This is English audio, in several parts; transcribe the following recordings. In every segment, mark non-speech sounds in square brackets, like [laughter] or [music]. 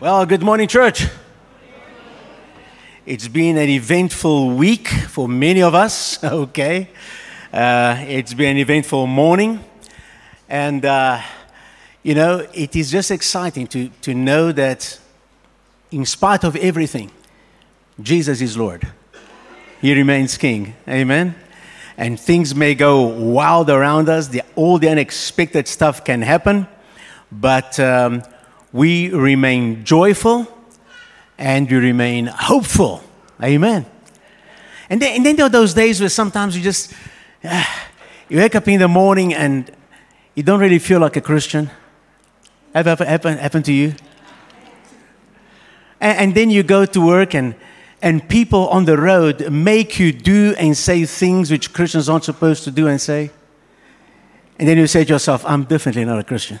Well, good morning, church. It's been an eventful week for many of us, [laughs] okay? Uh, it's been an eventful morning. And, uh, you know, it is just exciting to, to know that in spite of everything, Jesus is Lord. He remains King. Amen? And things may go wild around us, the, all the unexpected stuff can happen, but um, we remain joyful and we remain hopeful. Amen. And then, and then there are those days where sometimes you just, uh, you wake up in the morning and you don't really feel like a Christian. Have ever happened, happened to you? And, and then you go to work and and people on the road make you do and say things which Christians aren't supposed to do and say. And then you say to yourself, I'm definitely not a Christian.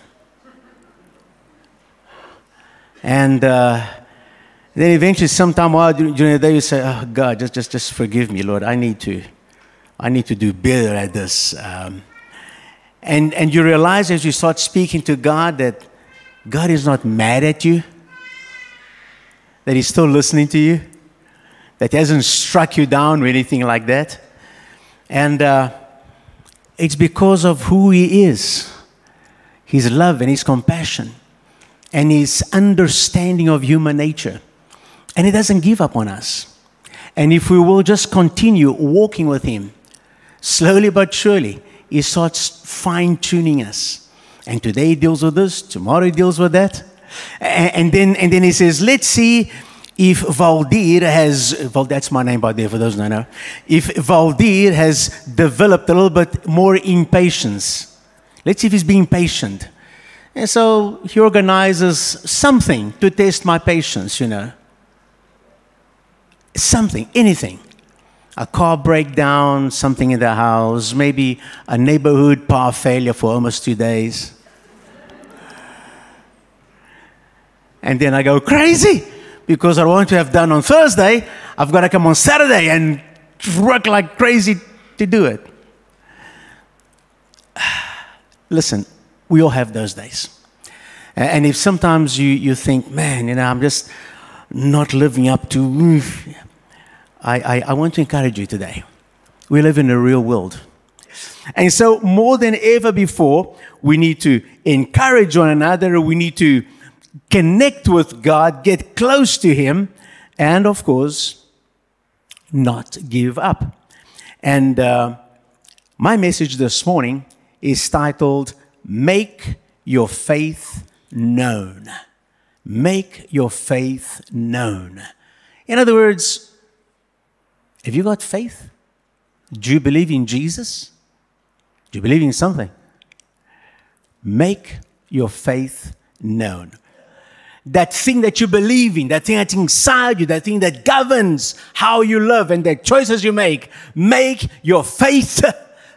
And uh, then eventually, sometime while during the day, you say, Oh, God, just, just, just forgive me, Lord. I need to, I need to do better at this. Um, and, and you realize as you start speaking to God that God is not mad at you, that He's still listening to you that He hasn't struck you down or anything like that. And uh, it's because of who He is His love and His compassion and His understanding of human nature. And He doesn't give up on us. And if we will just continue walking with Him, slowly but surely, He starts fine tuning us. And today He deals with this, tomorrow He deals with that. And then, and then He says, let's see if Valdir has, well, that's my name by there for those who don't know, if Valdir has developed a little bit more impatience, let's see if he's being patient. And so he organizes something to test my patience, you know. Something, anything. A car breakdown, something in the house, maybe a neighborhood power failure for almost two days. And then I go crazy because I want to have done on Thursday, I've got to come on Saturday and work like crazy to do it. [sighs] Listen, we all have those days. And if sometimes you, you think, man, you know, I'm just not living up to, I, I, I want to encourage you today. We live in a real world. And so, more than ever before, we need to encourage one another. We need to connect with God, get close to Him, and of course, not give up. And uh, my message this morning is titled, Make Your Faith Known. Make your faith known. In other words, have you got faith? Do you believe in Jesus? Do you believe in something? Make your faith known that thing that you believe in, that thing that's inside you, that thing that governs how you live and the choices you make. Make your faith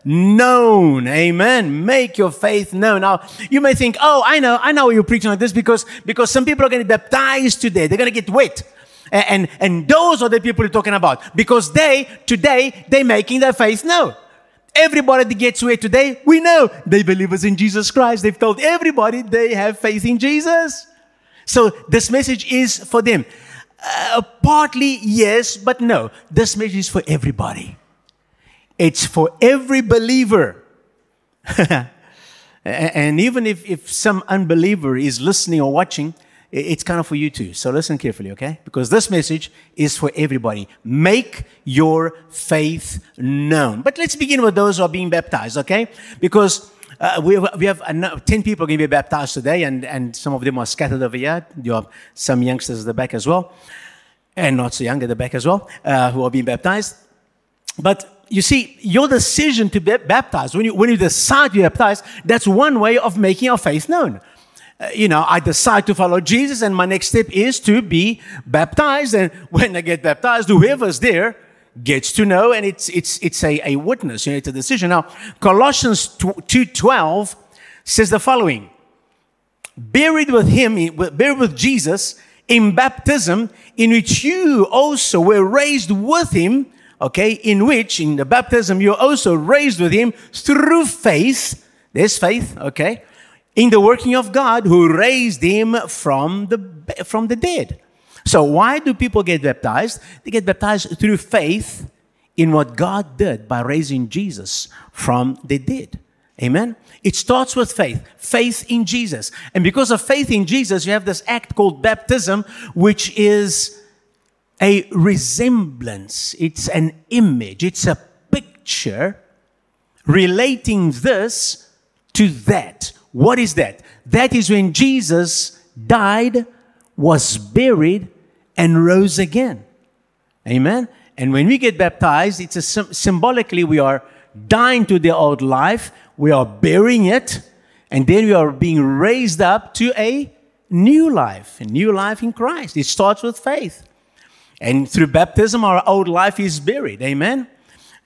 known. Amen. Make your faith known. Now, you may think, oh, I know, I know you're preaching like this because, because some people are going to be baptized today. They're going to get wet. And, and, those are the people you're talking about because they, today, they're making their faith known. Everybody that gets wet today, we know they believe in Jesus Christ. They've told everybody they have faith in Jesus. So this message is for them. Uh, partly yes, but no. This message is for everybody. It's for every believer. [laughs] and even if, if some unbeliever is listening or watching, it's kind of for you too. So listen carefully, okay? Because this message is for everybody. Make your faith known. But let's begin with those who are being baptized, okay? Because uh, we have, we have 10 people going to be baptized today, and, and some of them are scattered over here. You have some youngsters at the back as well, and not so young at the back as well, uh, who are being baptized. But you see, your decision to be baptized, when you, when you decide to be baptized, that's one way of making your faith known. Uh, you know, I decide to follow Jesus, and my next step is to be baptized. And [laughs] when I get baptized, whoever's there gets to know, and it's, it's, it's a, a witness, you know, it's a decision. Now, Colossians 2.12 says the following, buried with him, buried with Jesus in baptism, in which you also were raised with him, okay, in which, in the baptism, you're also raised with him through faith, there's faith, okay, in the working of God who raised him from the from the dead. So, why do people get baptized? They get baptized through faith in what God did by raising Jesus from the dead. Amen? It starts with faith, faith in Jesus. And because of faith in Jesus, you have this act called baptism, which is a resemblance, it's an image, it's a picture relating this to that. What is that? That is when Jesus died, was buried, and rose again. Amen? And when we get baptized, it's a, symbolically we are dying to the old life, we are burying it, and then we are being raised up to a new life, a new life in Christ. It starts with faith. And through baptism, our old life is buried. Amen?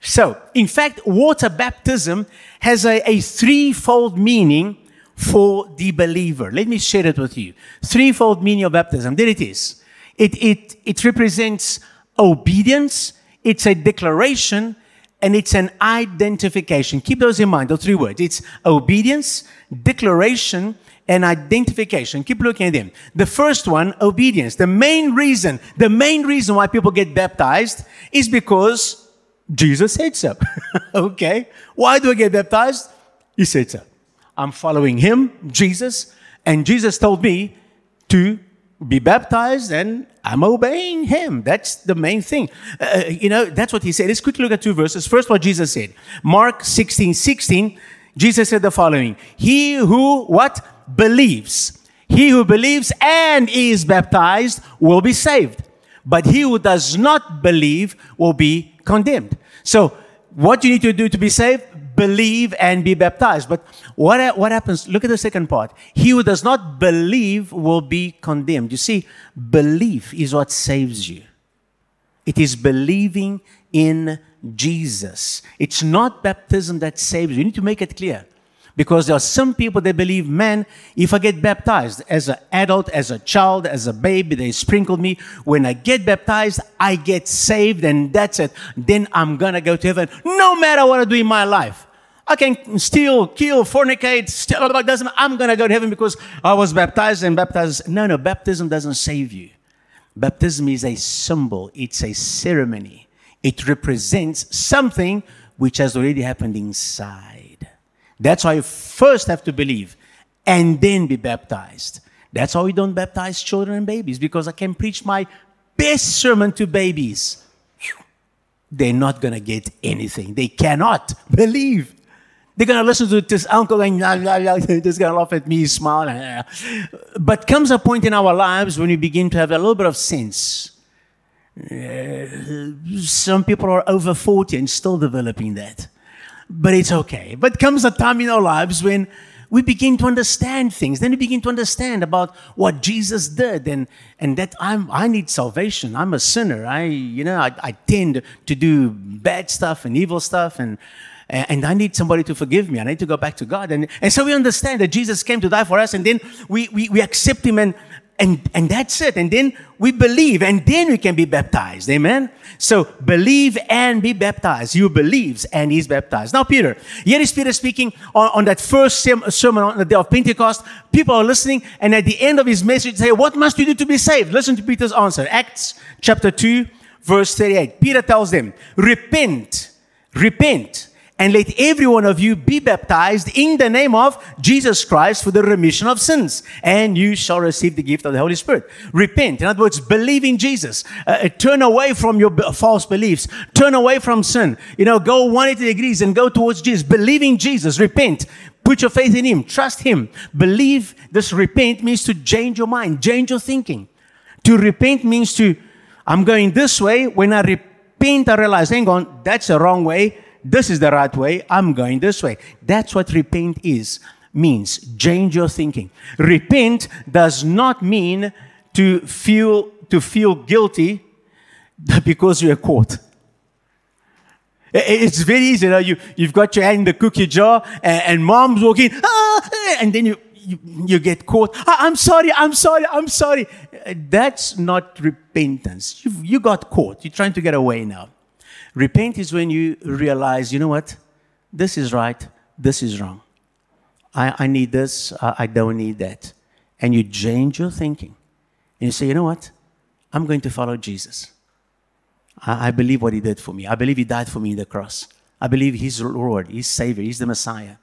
So, in fact, water baptism has a, a threefold meaning for the believer. Let me share it with you. Threefold meaning of baptism. There it is. It, it, it represents obedience, it's a declaration, and it's an identification. Keep those in mind, those three words. It's obedience, declaration, and identification. Keep looking at them. The first one, obedience. The main reason, the main reason why people get baptized is because Jesus said [laughs] so. okay. Why do I get baptized? He said so. I'm following him, Jesus, and Jesus told me to be baptized and I'm obeying him. That's the main thing. Uh, you know, that's what he said. Let's quickly look at two verses. First, what Jesus said. Mark 16, 16, Jesus said the following. He who, what? Believes. He who believes and is baptized will be saved. But he who does not believe will be condemned. So, what you need to do to be saved? Believe and be baptized. But what, what happens? Look at the second part. He who does not believe will be condemned. You see, belief is what saves you. It is believing in Jesus. It's not baptism that saves you. You need to make it clear. Because there are some people that believe, man, if I get baptized as an adult, as a child, as a baby, they sprinkled me. When I get baptized, I get saved and that's it. Then I'm gonna go to heaven no matter what I do in my life. I can steal, kill, fornicate, steal, doesn't, I'm gonna go to heaven because I was baptized and baptized. No, no, baptism doesn't save you. Baptism is a symbol, it's a ceremony. It represents something which has already happened inside. That's why you first have to believe and then be baptized. That's why we don't baptize children and babies because I can preach my best sermon to babies. They're not going to get anything. They cannot believe. They're going to listen to this uncle and they're just going to laugh at me, smile. But comes a point in our lives when we begin to have a little bit of sense. Uh, some people are over 40 and still developing that but it's okay. But comes a time in our lives when we begin to understand things. Then we begin to understand about what Jesus did and, and that I'm, I need salvation. I'm a sinner. I, you know, I, I tend to do bad stuff and evil stuff and, and I need somebody to forgive me. I need to go back to God. And, and so we understand that Jesus came to die for us and then we, we, we accept him and, and, and that's it. And then we believe and then we can be baptized. Amen. So believe and be baptized. You believes and he's baptized. Now, Peter, here is Peter speaking on, on that first sermon on the day of Pentecost. People are listening and at the end of his message say, what must you do to be saved? Listen to Peter's answer. Acts chapter 2 verse 38. Peter tells them, repent, repent and let every one of you be baptized in the name of Jesus Christ for the remission of sins, and you shall receive the gift of the Holy Spirit. Repent. In other words, believe in Jesus. Uh, uh turn away from your false beliefs. Turn away from sin. You know, go 180 degrees and go towards Jesus. Believe in Jesus. Repent. Put your faith in Him. Trust Him. Believe this repent means to change your mind, change your thinking. To repent means to, I'm going this way. When I repent, I realize, hang on, that's the wrong way this is the right way, I'm going this way. That's what repent is, means. Change your thinking. Repent does not mean to feel, to feel guilty [laughs] because you are caught. It's very easy. You know, you, you've got your hand in the cookie jar and, and mom's walking, ah, and then you, you, you get caught. Ah, I'm sorry, I'm sorry, I'm sorry. That's not repentance. You've, you got caught. You're trying to get away now. Repent is when you realize, you know what? This is right, this is wrong. I, I need this, I, I don't need that. And you change your thinking. and you say, you know what? I'm going to follow Jesus. I, I believe what he did for me. I believe he died for me in the cross. I believe he's Lord, he's Savior, he's the Messiah.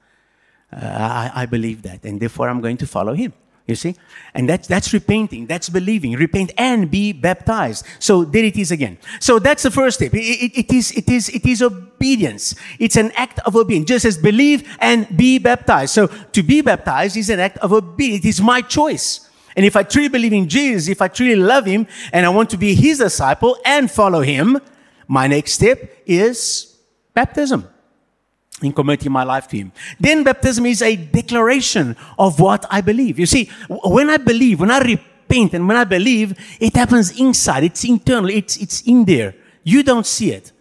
Uh, I, I believe that, and therefore I'm going to follow him. You see? And that's, that's repenting. That's believing. Repent and be baptized. So there it is again. So that's the first step. It, it, it, is, it, is, it is obedience. It's an act of obedience. Just as believe and be baptized. So to be baptized is an act of obedience. It is my choice. And if I truly believe in Jesus, if I truly love him and I want to be his disciple and follow him, my next step is baptism in committing my life to Him. Then baptism is a declaration of what I believe. You see, when I believe, when I repent and when I believe, it happens inside. It's internal. It's, it's in there. You don't see it,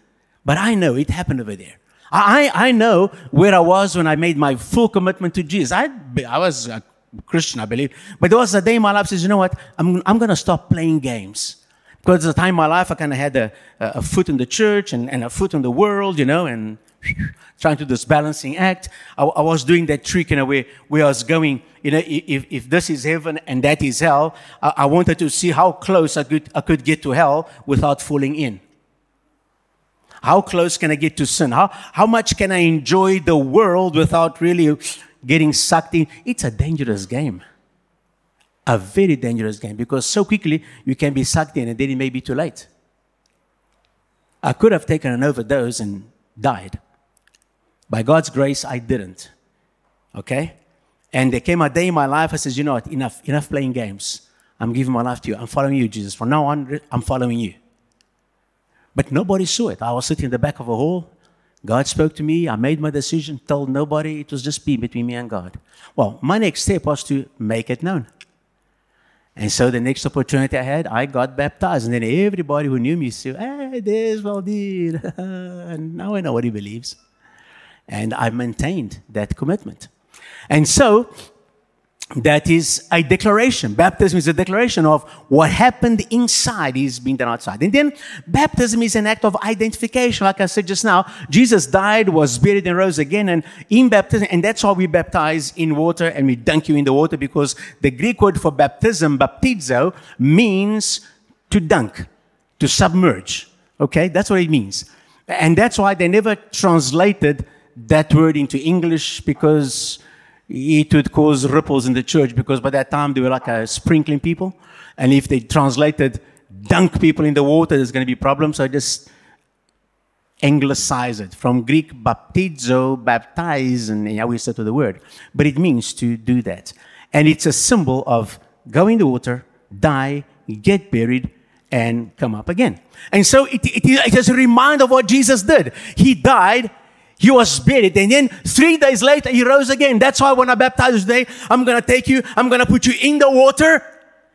but I know it happened over there. I, I know where I was when I made my full commitment to Jesus. I, I was a Christian, I believe, but there was a day in my life says, you know what? I'm, I'm to stop playing games. Because at the time in my life, I kind of had a, a foot in the church and, and a foot in the world, you know, and trying to do this balancing act. I, I, was doing that trick in a way where I was going, you know, if, if this is heaven and that is hell, I, I wanted to see how close I could, I could get to hell without falling in. How close can I get to sin? How, how much can I enjoy the world without really getting sucked in? It's a dangerous game. A very dangerous game because so quickly you can be sucked in and then it may be too late. I could have taken an overdose and died. By God's grace, I didn't. Okay? And there came a day in my life, I said, you know what, enough, enough playing games. I'm giving my life to you. I'm following you, Jesus. From now on, I'm following you. But nobody saw it. I was sitting in the back of a hall. God spoke to me. I made my decision, told nobody. It was just me, between me and God. Well, my next step was to make it known. And so the next opportunity I had, I got baptized. And then everybody who knew me said, hey, there's Valdir. and now I know what he believes. And I maintained that commitment. And so that is a declaration. Baptism is a declaration of what happened inside is being done outside. And then baptism is an act of identification. Like I said just now, Jesus died, was buried, and rose again. And in baptism, and that's why we baptize in water and we dunk you in the water because the Greek word for baptism, baptizo, means to dunk, to submerge. Okay? That's what it means. And that's why they never translated that word into English because it would cause ripples in the church because by that time they were like a sprinkling people. And if they translated dunk people in the water, there's going to be problems. So I just anglicize it from Greek baptizo, baptize, and yeah, we said to the word. But it means to do that. And it's a symbol of go in the water, die, get buried, and come up again. And so it, it, it is a reminder of what Jesus did. He died he was buried. And then three days later, he rose again. That's why when I baptize today, I'm going to take you, I'm going to put you in the water.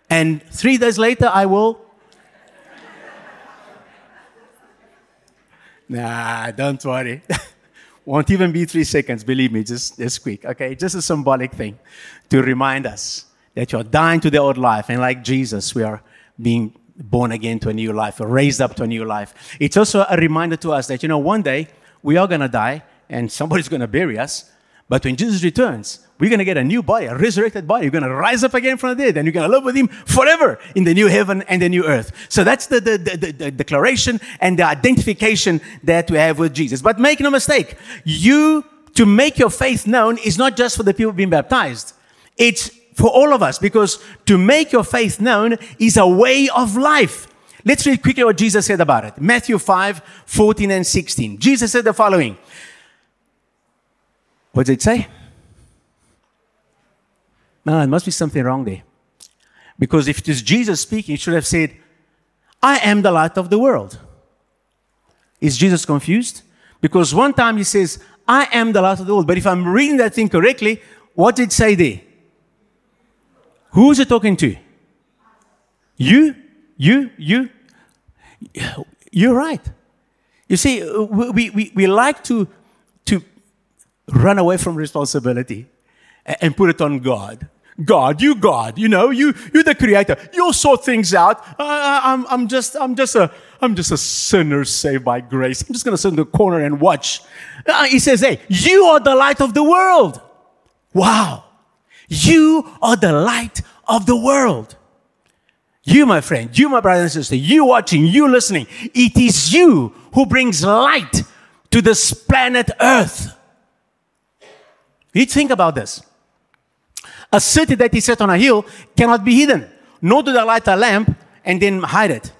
And three days later, I will. [laughs] nah, don't worry. [laughs] Won't even be three seconds, believe me, just, just quick. Okay, just a symbolic thing to remind us that you're dying to the old life. And like Jesus, we are being born again to a new life, raised up to a new life. It's also a reminder to us that, you know, one day, we are going to die and somebody's going to bury us. But when Jesus returns, we're going to get a new body, a resurrected body. You're going to rise up again from the dead and you're going to live with him forever in the new heaven and the new earth. So that's the, the, the, the, declaration and the identification that we have with Jesus. But make no mistake, you to make your faith known is not just for the people being baptized. It's for all of us because to make your faith known is a way of life. Let's read quickly what Jesus said about it. Matthew 5, 14 and 16. Jesus said the following. What did it say? No, there must be something wrong there. Because if it is Jesus speaking, it should have said, I am the light of the world. Is Jesus confused? Because one time he says, I am the light of the world. But if I'm reading that thing correctly, what did it say there? Who is it talking to? You? You, you, you're right. You see, we, we, we like to, to run away from responsibility and put it on God. God, you God, you know, you, you're the creator. You'll sort things out. Uh, I'm, I'm just, I'm just a, I'm just a sinner saved by grace. I'm just to sit in the corner and watch. Uh, he says, hey, you are the light of the world. Wow. You are the light of the world. You, my friend, you, my brother and sister, you watching, you listening, it is you who brings light to this planet Earth. You think about this. A city that is set on a hill cannot be hidden, nor do they light a lamp and then hide it.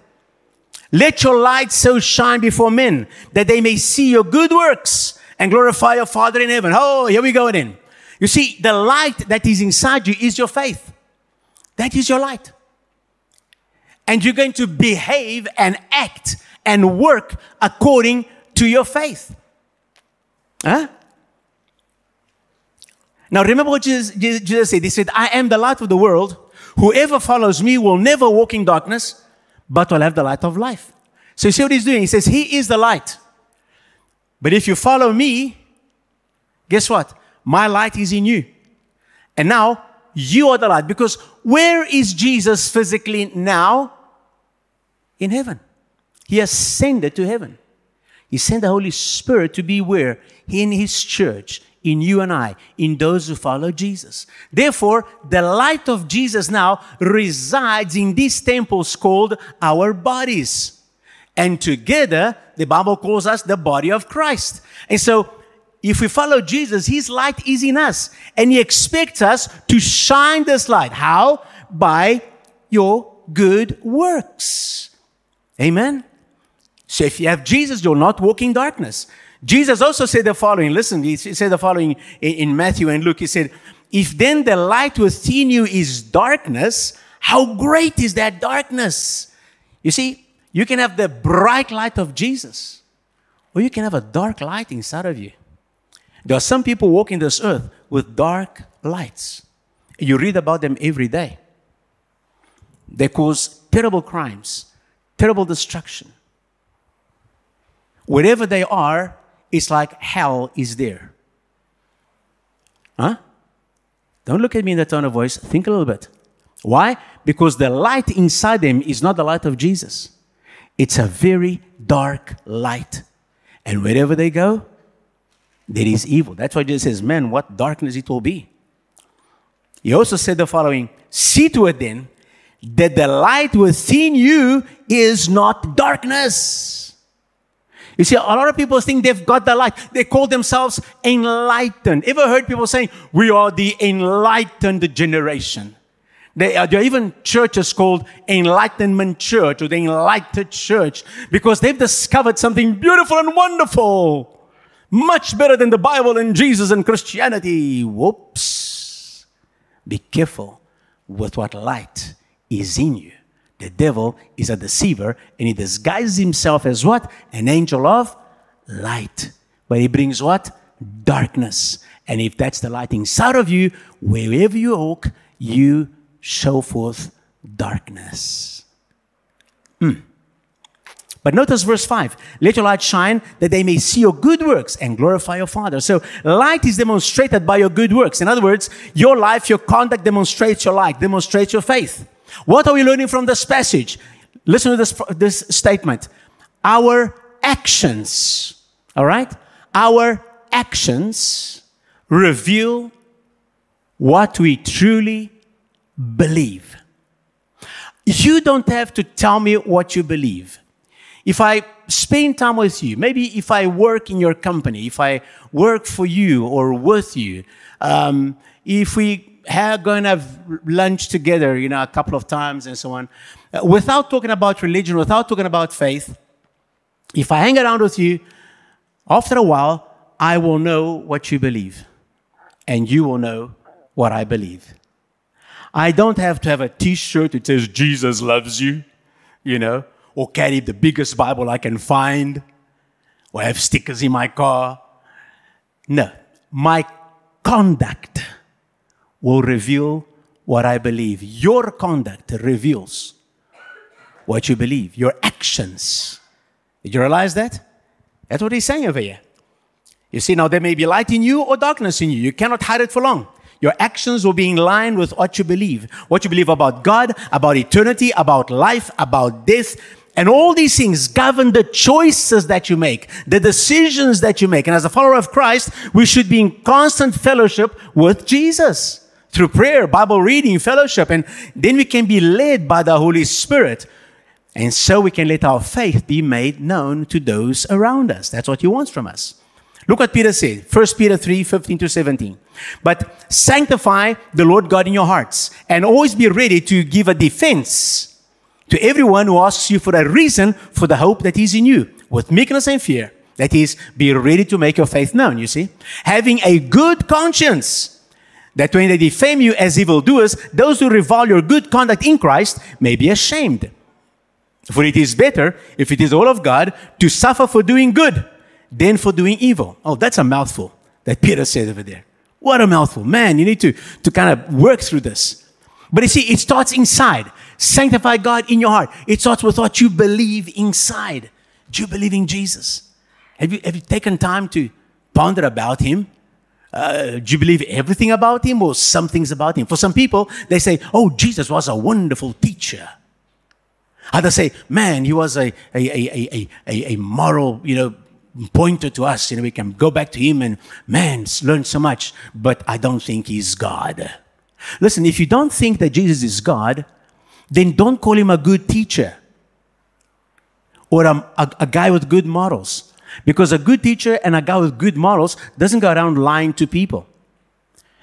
Let your light so shine before men that they may see your good works and glorify your Father in heaven. Oh, here we go again. You see, the light that is inside you is your faith. That is your light. And you're going to behave and act and work according to your faith. Huh? Now remember what Jesus, Jesus said. He said, I am the light of the world. Whoever follows me will never walk in darkness, but will have the light of life. So you see what he's doing? He says, He is the light. But if you follow me, guess what? My light is in you. And now you are the light. Because where is Jesus physically now? In heaven. He ascended to heaven. He sent the Holy Spirit to be where? In His church, in you and I, in those who follow Jesus. Therefore, the light of Jesus now resides in these temples called our bodies. And together, the Bible calls us the body of Christ. And so, if we follow Jesus, His light is in us. And He expects us to shine this light. How? By your good works. Amen. So if you have Jesus, you'll not walk in darkness. Jesus also said the following. Listen, he said the following in Matthew and Luke. He said, If then the light within you is darkness, how great is that darkness? You see, you can have the bright light of Jesus, or you can have a dark light inside of you. There are some people walking this earth with dark lights. You read about them every day. They cause terrible crimes, terrible destruction. Wherever they are, it's like hell is there. Huh? Don't look at me in that tone of voice. Think a little bit. Why? Because the light inside them is not the light of Jesus. It's a very dark light. And wherever they go, there is evil. That's why Jesus says, Man, what darkness it will be. He also said the following See to it then that the light within you is not darkness. You see, a lot of people think they've got the light. They call themselves enlightened. Ever heard people saying, we are the enlightened generation? They are, there are even churches called Enlightenment Church or the Enlightened Church because they've discovered something beautiful and wonderful. Much better than the Bible and Jesus and Christianity. Whoops. Be careful with what light is in you. The devil is a deceiver and he disguises himself as what? An angel of light. But he brings what? Darkness. And if that's the light inside of you, wherever you walk, you show forth darkness. Hmm. But notice verse 5 Let your light shine that they may see your good works and glorify your Father. So, light is demonstrated by your good works. In other words, your life, your conduct demonstrates your light, demonstrates your faith. What are we learning from this passage? Listen to this, this statement. Our actions, all right? Our actions reveal what we truly believe. You don't have to tell me what you believe. If I spend time with you, maybe if I work in your company, if I work for you or with you, um, if we have, going to have lunch together, you know, a couple of times and so on, uh, without talking about religion, without talking about faith, if I hang around with you, after a while, I will know what you believe, and you will know what I believe. I don't have to have a t shirt that says Jesus loves you, you know, or carry the biggest Bible I can find, or have stickers in my car. No, my conduct will reveal what I believe. Your conduct reveals what you believe, your actions. Did you realize that? That's what he's saying over here. You see, now there may be light in you or darkness in you. You cannot hide it for long. Your actions will be in line with what you believe. What you believe about God, about eternity, about life, about death. And all these things govern the choices that you make, the decisions that you make. And as a follower of Christ, we should be in constant fellowship with Jesus. Through prayer, Bible reading, fellowship, and then we can be led by the Holy Spirit. And so we can let our faith be made known to those around us. That's what He wants from us. Look what Peter said, 1 Peter 3 15 to 17. But sanctify the Lord God in your hearts, and always be ready to give a defense to everyone who asks you for a reason for the hope that is in you, with meekness and fear. That is, be ready to make your faith known, you see. Having a good conscience that when they defame you as evildoers, those who revile your good conduct in Christ may be ashamed. For it is better, if it is all of God, to suffer for doing good than for doing evil. Oh, that's a mouthful that Peter said over there. What a mouthful. Man, you need to, to kind of work through this. But you see, it starts inside. Sanctify God in your heart. It starts with what you believe inside. Do you believe in Jesus? Have you, have you taken time to ponder about Him? Uh, do you believe everything about him or some things about him? For some people, they say, oh, Jesus was a wonderful teacher. Others say, man, he was a, a, a, a, a, moral, you know, pointer to us. You know, we can go back to him and, man, learn so much, but I don't think he's God. Listen, if you don't think that Jesus is God, then don't call him a good teacher or a, a, a guy with good morals. Because a good teacher and a guy with good morals doesn't go around lying to people.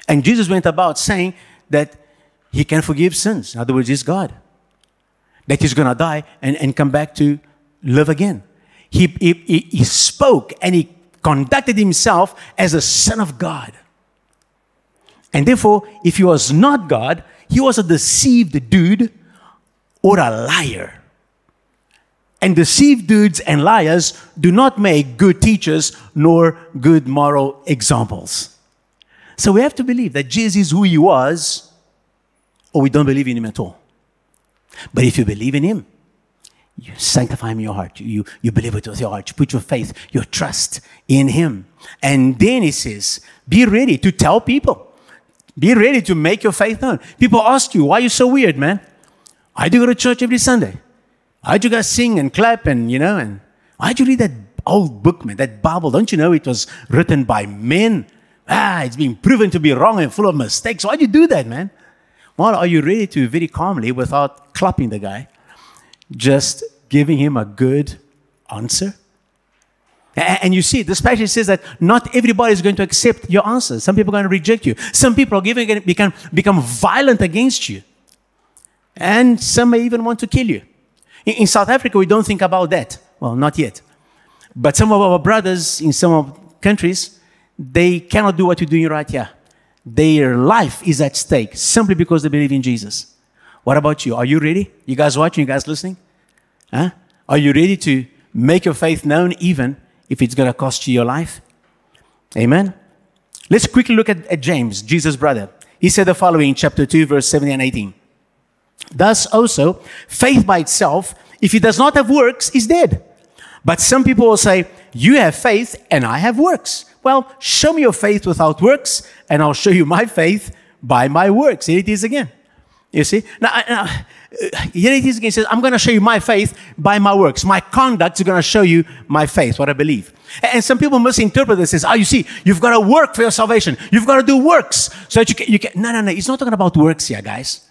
And Jesus went about saying that he can forgive sins. In other words, he's God. That he's going to die and, and come back to live again. He, he, he spoke and he conducted himself as a son of God. And therefore, if he was not God, he was a deceived dude or a liar. And deceived dudes and liars do not make good teachers nor good moral examples. So we have to believe that Jesus is who he was, or we don't believe in him at all. But if you believe in him, you sanctify him in your heart. You, you believe it with your heart. You put your faith, your trust in him. And then he says, be ready to tell people. Be ready to make your faith known. People ask you, why are you so weird, man? I do go to church every Sunday. Why'd you guys sing and clap and, you know, and why'd you read that old book, man, that Bible? Don't you know it was written by men? Ah, it's been proven to be wrong and full of mistakes. Why'd you do that, man? Well, are you ready to very calmly, without clapping the guy, just giving him a good answer? And you see, this passage says that not everybody is going to accept your answer. Some people are going to reject you. Some people are going to become, become violent against you. And some may even want to kill you. In, South Africa, we don't think about that. Well, not yet. But some of our brothers in some countries, they cannot do what you're doing right here. Their life is at stake simply because they believe in Jesus. What about you? Are you ready? You guys watching? You guys listening? Huh? Are you ready to make your faith known even if it's going to cost you your life? Amen. Let's quickly look at, at James, Jesus' brother. He said the following in chapter 2, verse 17 and 18. Thus also, faith by itself, if it does not have works, is dead. But some people will say, You have faith and I have works. Well, show me your faith without works, and I'll show you my faith by my works. Here it is again. You see? Now, now uh, here it is again. It says, I'm going to show you my faith by my works. My conduct is going to show you my faith, what I believe. And some people misinterpret this as, oh, you see, you've got to work for your salvation. You've got to do works so that you can, you can. No, no, no. It's not talking about works here, guys.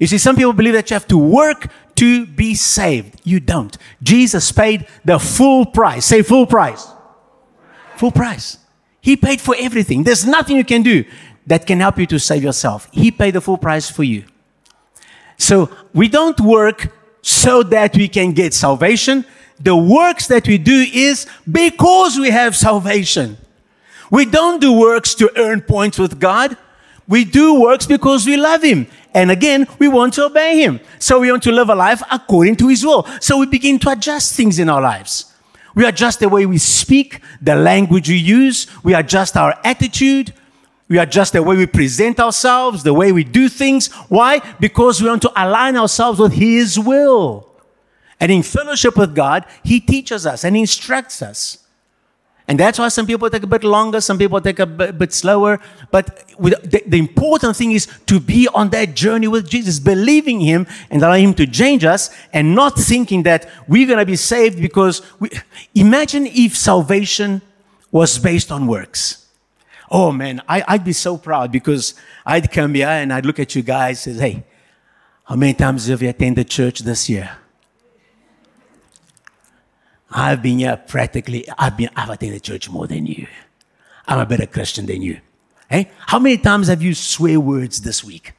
You see, some people believe that you have to work to be saved. You don't. Jesus paid the full price. Say full price. Full price. He paid for everything. There's nothing you can do that can help you to save yourself. He paid the full price for you. So we don't work so that we can get salvation. The works that we do is because we have salvation. We don't do works to earn points with God. We do works because we love Him. And again, we want to obey Him. So we want to live a life according to His will. So we begin to adjust things in our lives. We adjust the way we speak, the language we use. We adjust our attitude. We adjust the way we present ourselves, the way we do things. Why? Because we want to align ourselves with His will. And in fellowship with God, He teaches us and instructs us. And that's why some people take a bit longer, some people take a bit, slower. But the, the, important thing is to be on that journey with Jesus, believing Him and allowing Him to change us and not thinking that we're going to be saved because we, imagine if salvation was based on works. Oh man, I, would be so proud because I'd come here and I'd look at you guys and say, hey, how many times have you attended church this year? I've been here practically, I've been, I've attended church more than you. I'm a better Christian than you. Hey, how many times have you swear words this week?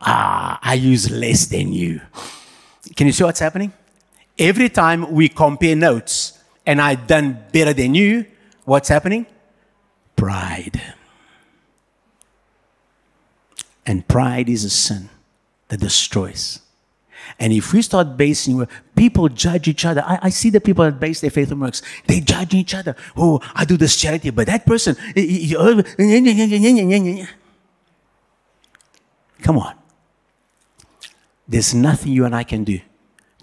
Ah, I use less than you. Can you see what's happening? Every time we compare notes and I've done better than you, what's happening? Pride. And pride is a sin that destroys. And if we start basing, people judge each other. I, I, see the people that base their faith on works. They judge each other. Oh, I do this charity, but that person. Oh, Come on. There's nothing you and I can do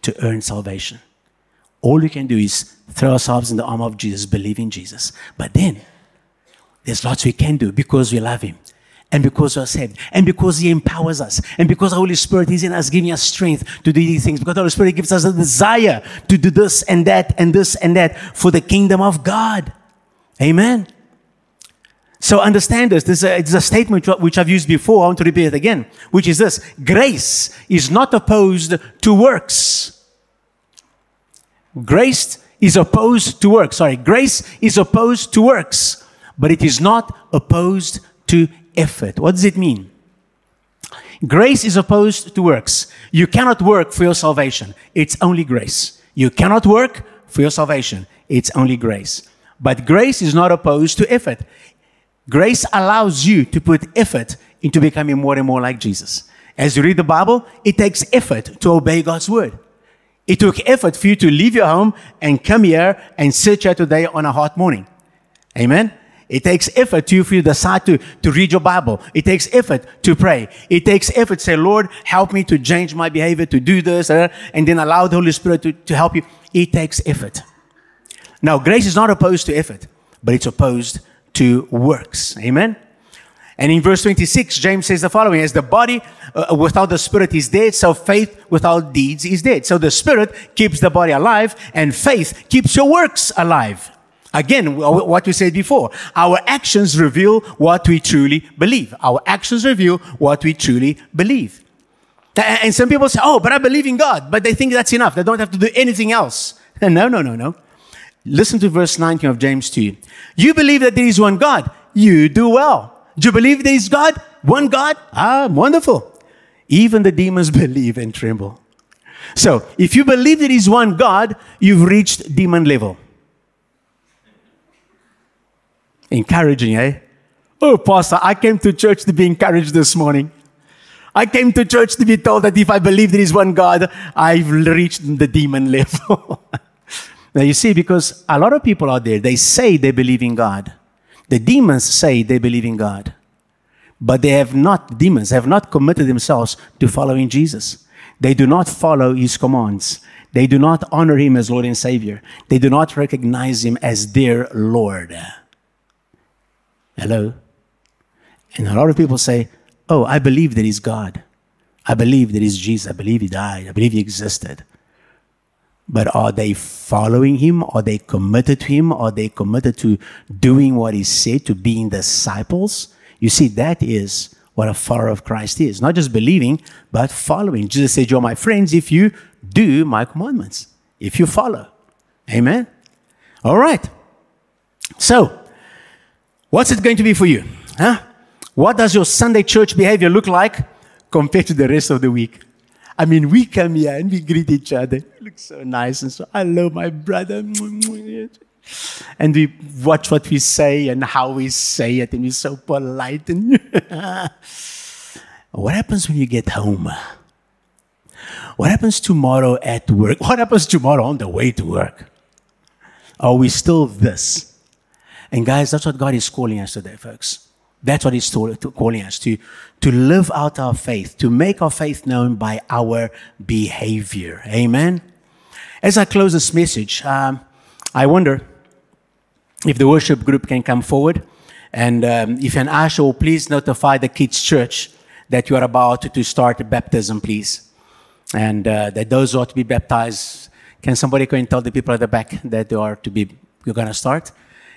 to earn salvation. All we can do is throw ourselves in the arm of Jesus, believe in Jesus. But then, there's lots we can do because we love Him and because we're saved, and because He empowers us, and because the Holy Spirit is in us, giving us strength to do these things, because the Holy Spirit gives us a desire to do this and that and this and that for the kingdom of God. Amen. So understand this. This is a statement which I've used before. I want to repeat it again, which is this grace is not opposed to works. Grace is opposed to works. Sorry, grace is opposed to works, but it is not opposed to effort. What does it mean? Grace is opposed to works. You cannot work for your salvation. It's only grace. You cannot work for your salvation. It's only grace. But grace is not opposed to effort. Grace allows you to put effort into becoming more and more like Jesus. As you read the Bible, it takes effort to obey God's word. It took effort for you to leave your home and come here and sit here today on a hot morning. Amen. It takes effort to for you decide to, to read your Bible. It takes effort to pray. It takes effort to say, Lord, help me to change my behavior, to do this, uh, and then allow the Holy Spirit to, to help you. It takes effort. Now, grace is not opposed to effort, but it's opposed to works. Amen? And in verse 26, James says the following As the body uh, without the spirit is dead, so faith without deeds is dead. So the spirit keeps the body alive, and faith keeps your works alive. Again, what we said before, our actions reveal what we truly believe. Our actions reveal what we truly believe. And some people say, oh, but I believe in God, but they think that's enough. They don't have to do anything else. No, no, no, no. Listen to verse 19 of James 2. You believe that there is one God. You do well. Do you believe there is God? One God? Ah, wonderful. Even the demons [laughs] believe and tremble. So, if you believe there is one God, you've reached demon level. Encouraging, eh? Oh, Pastor, I came to church to be encouraged this morning. I came to church to be told that if I believe there is one God, I've reached the demon level. [laughs] now, you see, because a lot of people out there, they say they believe in God. The demons say they believe in God. But they have not, demons have not committed themselves to following Jesus. They do not follow his commands. They do not honor him as Lord and Savior. They do not recognize him as their Lord. Hello? And a lot of people say, Oh, I believe that He's God. I believe that He's Jesus. I believe He died. I believe He existed. But are they following Him? Are they committed to Him? Are they committed to doing what He said, to being disciples? You see, that is what a follower of Christ is. Not just believing, but following. Jesus said, You're my friends if you do my commandments, if you follow. Amen? All right. So, What's it going to be for you? Huh? What does your Sunday church behavior look like compared to the rest of the week? I mean, we come here and we greet each other. It looks so nice and so, hello, my brother. And we watch what we say and how we say it, and we're so polite. And [laughs] what happens when you get home? What happens tomorrow at work? What happens tomorrow on the way to work? Are we still this? And guys, that's what God is calling us today, folks. That's what He's calling us to, to live out our faith, to make our faith known by our behavior. Amen. As I close this message, um, I wonder if the worship group can come forward. And um, if an usher will please notify the kids' church that you are about to start a baptism, please. And uh, that those who are to be baptized, can somebody go and tell the people at the back that they are to be, you're going to start?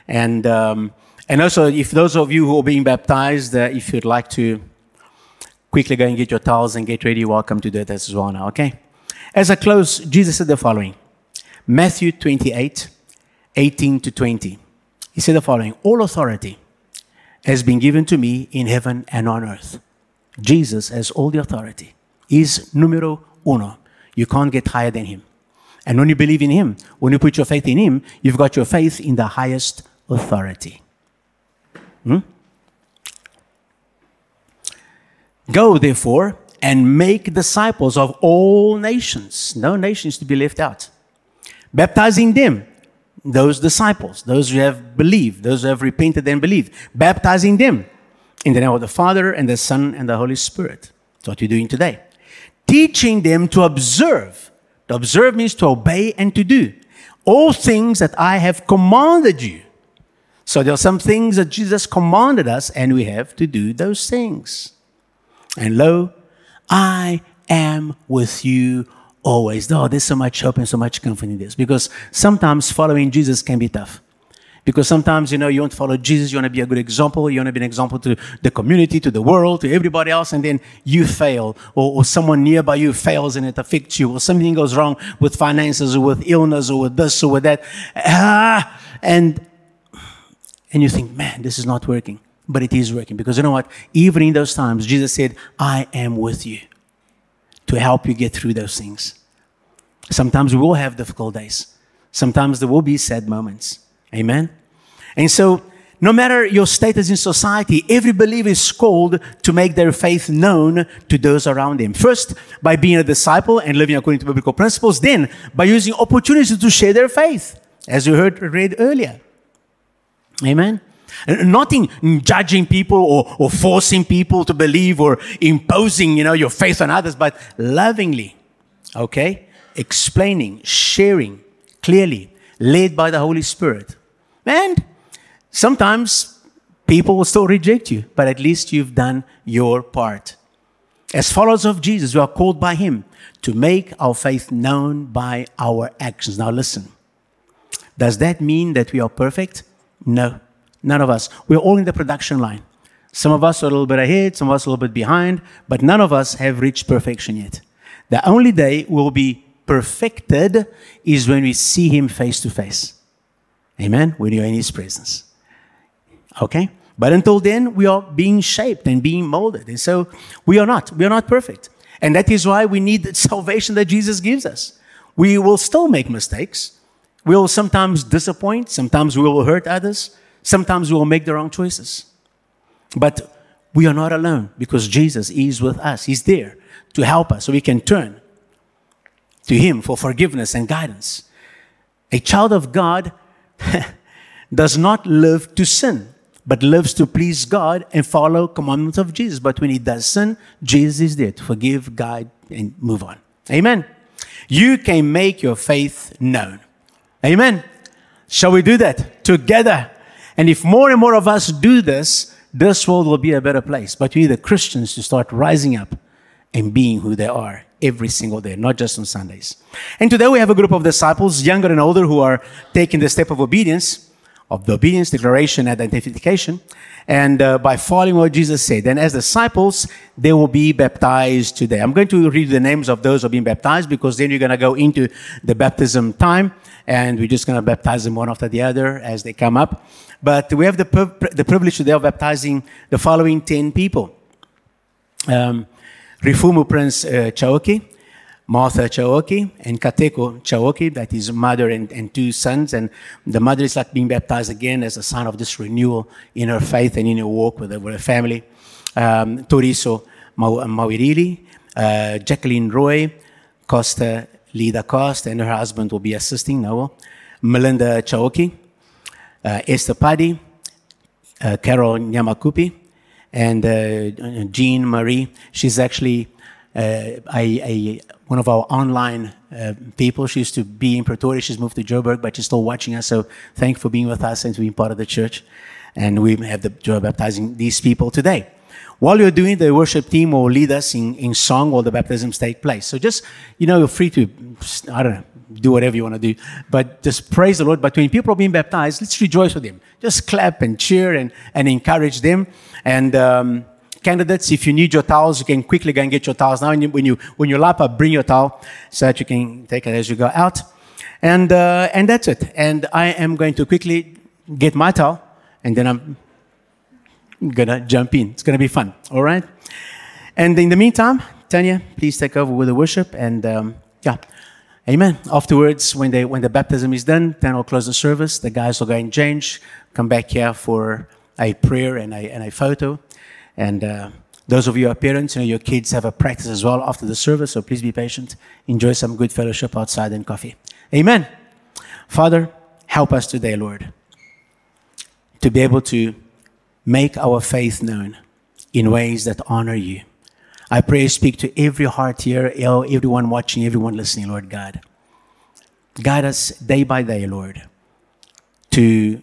And, um, And also, if those of you who are being baptized, uh, if you'd like to quickly go and get your towels and get ready, welcome to do that as well now, okay? As I close, Jesus said the following Matthew 28 18 to 20. He said the following All authority has been given to me in heaven and on earth. Jesus has all the authority. He's numero uno. You can't get higher than him. And when you believe in him, when you put your faith in him, you've got your faith in the highest authority. Hmm? Go, therefore, and make disciples of all nations. No nations to be left out. Baptizing them, those disciples, those who have believed, those who have repented and believed, baptizing them in the name of the Father and the Son and the Holy Spirit. That's what you're doing today. Teaching them to observe. To observe means to obey and to do all things that I have commanded you. So there are some things that Jesus commanded us, and we have to do those things. And lo, I am with you always. Oh, there's so much hope and so much comfort in this because sometimes following Jesus can be tough. Because sometimes, you know, you want to follow Jesus, you want to be a good example, you want to be an example to the community, to the world, to everybody else, and then you fail, or, or someone nearby you fails and it affects you, or something goes wrong with finances, or with illness, or with this, or with that. Ah, and, and you think, man, this is not working. But it is working because you know what? Even in those times, Jesus said, I am with you to help you get through those things. Sometimes we will have difficult days. Sometimes there will be sad moments. Amen? And so, no matter your status in society, every believer is called to make their faith known to those around them. First, by being a disciple and living according to biblical principles. Then, by using opportunities to share their faith, as you heard read earlier. Amen? Not in judging people or, or forcing people to believe or imposing, you know, your faith on others, but lovingly, okay? Explaining, sharing clearly, led by the Holy Spirit. And sometimes people will still reject you, but at least you've done your part. As followers of Jesus, we are called by Him to make our faith known by our actions. Now, listen. Does that mean that we are perfect? No. None of us. We're all in the production line. Some of us are a little bit ahead, some of us a little bit behind, but none of us have reached perfection yet. The only day we'll be perfected is when we see Him face to face. Amen? When you're in His presence. Okay? But until then, we are being shaped and being molded. And so we are not. We are not perfect. And that is why we need the [laughs] salvation that Jesus gives us. We will still make mistakes. We will sometimes disappoint. Sometimes we will hurt others. Sometimes we will make the wrong choices. But we are not alone because Jesus is with us. He's there to help us so we can turn to Him for forgiveness and guidance. A child of God [laughs] does not live to sin, but lives to please God and follow commandments of Jesus. But when he does sin, Jesus is there to forgive, guide, and move on. Amen. You can make your faith known. Amen. Shall we do that together? And if more and more of us do this, this world will be a better place. But we need the Christians to start rising up and being who they are every single day, not just on Sundays. And today we have a group of disciples, younger and older, who are taking the step of obedience, of the obedience, declaration, and identification. And uh, by following what Jesus said, and as disciples, they will be baptized today. I'm going to read the names of those who are being baptized because then you're going to go into the baptism time and we're just going to baptize them one after the other as they come up. But we have the, the privilege today of baptizing the following 10 people. Um, Rifumu Prince uh, Chauke, Martha Chauke, and Kateko Chauke, that is mother and, and two sons. And the mother is like being baptized again as a sign of this renewal in her faith and in her walk with her, with her family. Um, Toriso Mawirili, uh, Jacqueline Roy, Costa Lida Costa, and her husband will be assisting now. Melinda Chauke, uh, Esther Paddy, uh, Carol Nyamakupi, and uh, Jean Marie. She's actually uh, a, a, one of our online uh, people. She used to be in Pretoria. She's moved to Joburg, but she's still watching us. So thank you for being with us and for being part of the church. And we have the joy of baptizing these people today. While you're doing, the worship team will lead us in, in song while the baptisms take place. So just, you know, you're free to, I don't know, do whatever you want to do. But just praise the Lord. But when people are being baptized, let's rejoice with them. Just clap and cheer and, and encourage them. And um, candidates, if you need your towels, you can quickly go and get your towels now. When you, when you, lap up, bring your towel so that you can take it as you go out. And, uh, and that's it. And I am going to quickly get my towel and then I'm gonna jump in. It's gonna be fun. All right. And in the meantime, Tanya, please take over with the worship and um, yeah. Amen. Afterwards, when, they, when the baptism is done, then we'll close the service. The guys will go and change, come back here for a prayer and a, and a photo. And uh, those of you who are parents, you know, your kids have a practice as well after the service, so please be patient. Enjoy some good fellowship outside and coffee. Amen. Father, help us today, Lord, to be able to make our faith known in ways that honor you. I pray, speak to every heart here, everyone watching, everyone listening, Lord God. Guide us day by day, Lord, to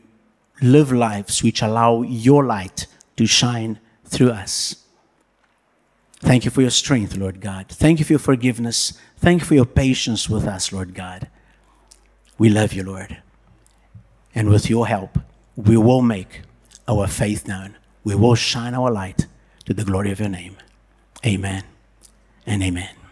live lives which allow your light to shine through us. Thank you for your strength, Lord God. Thank you for your forgiveness. Thank you for your patience with us, Lord God. We love you, Lord. And with your help, we will make our faith known. We will shine our light to the glory of your name. Amen and amen.